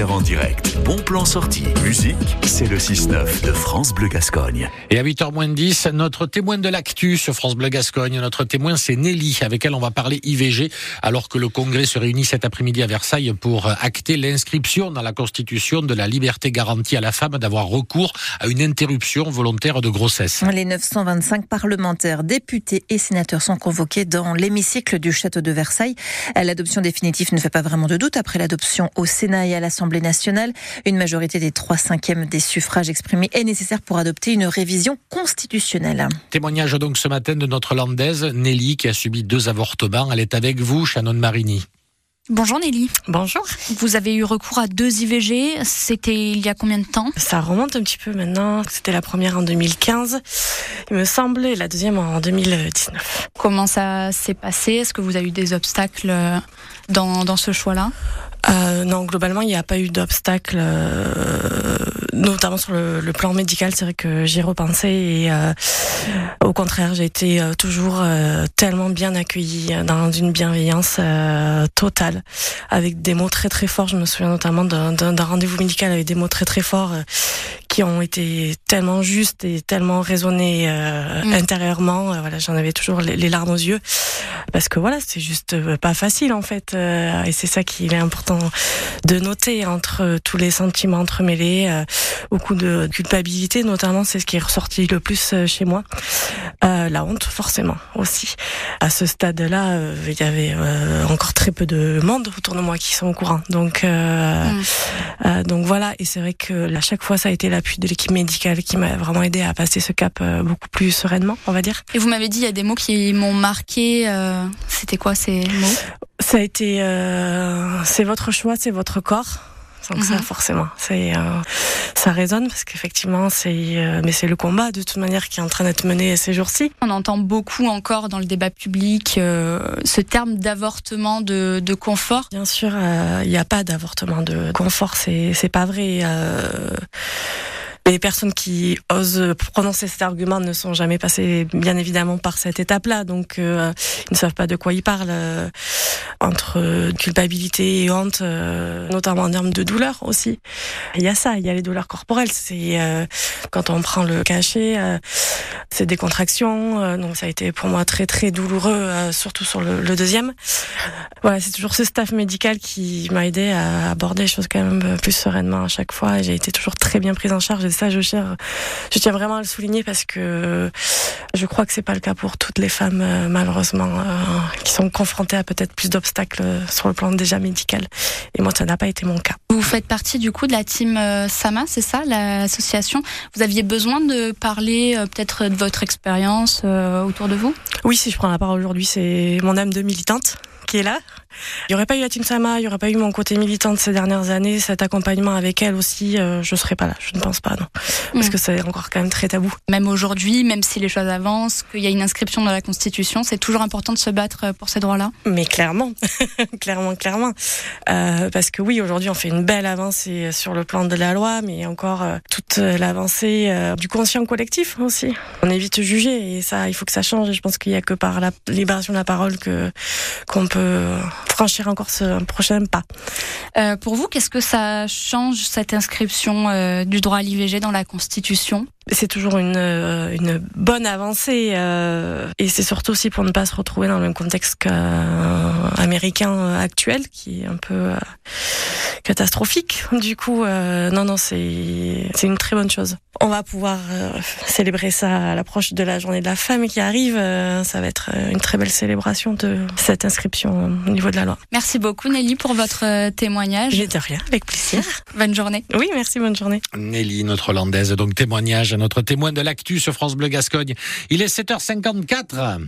En direct, bon plan sorti. Musique, c'est le 6-9 de France Bleu Gascogne. Et à 8h10, notre témoin de l'actu sur France Bleu Gascogne, notre témoin c'est Nelly, avec elle on va parler IVG, alors que le Congrès se réunit cet après-midi à Versailles pour acter l'inscription dans la Constitution de la liberté garantie à la femme d'avoir recours à une interruption volontaire de grossesse. Les 925 parlementaires, députés et sénateurs sont convoqués dans l'hémicycle du château de Versailles. L'adoption définitive ne fait pas vraiment de doute après l'adoption au Sénat et à l'Assemblée nationale. Une majorité des 3 cinquièmes des suffrages exprimés est nécessaire pour adopter une révision constitutionnelle. Témoignage donc ce matin de notre landaise Nelly qui a subi deux avortements. Elle est avec vous, Shannon Marini. Bonjour Nelly. Bonjour. Vous avez eu recours à deux IVG. C'était il y a combien de temps? Ça remonte un petit peu maintenant. C'était la première en 2015, il me semble, et la deuxième en 2019. Comment ça s'est passé? Est-ce que vous avez eu des obstacles euh, dans, dans ce choix-là? Euh, non, globalement, il n'y a pas eu d'obstacle, euh, notamment sur le, plan médical. C'est vrai que j'y repensé et euh, au contraire, j'ai été toujours tellement bien accueillie dans une bienveillance totale, avec des mots très très forts. Je me souviens notamment d'un rendez-vous médical avec des mots très très forts qui ont été tellement justes et tellement raisonnés mmh. intérieurement. voilà, j'en avais toujours les, les, larmes aux yeux parce que voilà, c'est juste pas facile en fait, et c'est ça qui est important de noter entre tous les sentiments entremêlés, euh, beaucoup de culpabilité notamment, c'est ce qui est ressorti le plus euh, chez moi. Euh, la honte forcément aussi. À ce stade-là, euh, il y avait encore très peu de monde autour de moi qui sont au courant. Donc, mm. donc voilà. Et c'est vrai que à chaque fois, ça a été l'appui de l'équipe médicale qui m'a vraiment aidé à passer ce cap beaucoup plus sereinement, on va dire. Et vous m'avez dit, il y a des mots qui m'ont marqué. C'était quoi ces mots? Ça a été, c'est votre choix, c'est votre corps. Donc ça, mhm. forcément, c'est euh, ça résonne parce qu'effectivement, c'est euh, mais c'est le combat de toute manière qui est en train d'être mené ces jours-ci. On entend beaucoup encore dans le débat public euh, ce terme d'avortement de, de, confort. Bien sûr, il n'y a pas d'avortement de confort, c'est c'est pas vrai. Les personnes qui osent prononcer cet argument ne sont jamais passées, bien évidemment, par cette étape-là, donc euh, ils ne savent pas de quoi ils parlent. Euh, entre culpabilité et honte, euh, notamment en termes de douleur aussi. Il y a ça, il y a les douleurs corporelles. C'est quand on prend le cachet, c'est des contractions. donc ça a été pour moi très très douloureux, surtout sur le, le deuxième. Voilà, c'est toujours ce staff médical qui m'a aidé à aborder les choses quand même plus sereinement à chaque fois. J'ai été toujours très bien prise en charge ça, je tiens, je tiens vraiment à le souligner parce que je crois que c'est pas le cas pour toutes les femmes, euh, malheureusement, euh, qui sont confrontées à peut-être plus d'obstacles sur le plan déjà médical. Et moi, ça n'a pas été mon cas. Vous faites partie du coup de la team euh, Sama, c'est ça, l'association? Vous aviez besoin de parler peut-être de votre expérience autour de vous? Oui, si je prends la parole aujourd'hui, c'est mon âme de militante qui est là. Il n'y aurait pas eu la Team Sama, il n'y aurait pas eu mon côté militant de ces dernières années, cet accompagnement avec elle aussi, euh, je ne serais pas là. Je ne pense pas, non. Parce mm. que c'est encore quand même très tabou. Même aujourd'hui, même si les choses avancent, qu'il y a une inscription dans la Constitution, c'est toujours important de se battre pour ces droits-là. Mais clairement, clairement, clairement. Euh, parce que oui, aujourd'hui, on fait une belle avancée sur le plan de la loi, mais encore euh, toute l'avancée euh, du conscient collectif aussi. On est vite jugé et ça, il faut que ça change. Et je pense qu'il n'y a que par la libération de la parole que qu'on peut franchir encore ce prochain pas. Euh, pour vous, qu'est-ce que ça change cette inscription euh, du droit à l'IVG dans la Constitution? C'est toujours une, euh, une bonne avancée euh, et c'est surtout aussi pour ne pas se retrouver dans le même contexte américain actuel qui est un peu euh, catastrophique. Du coup, non, non, c'est c'est une très bonne chose. On va pouvoir célébrer ça à l'approche de la journée de la femme qui arrive. ça va être une très belle célébration de cette inscription au niveau de la loi. Merci beaucoup Nelly pour votre témoignage. J'ai de rien, avec plaisir. bonne journée. Oui, merci, bonne journée. Nelly, notre hollandaise, donc témoignage notre témoin de l'actu sur France Bleu Gascogne. Il est 7h54.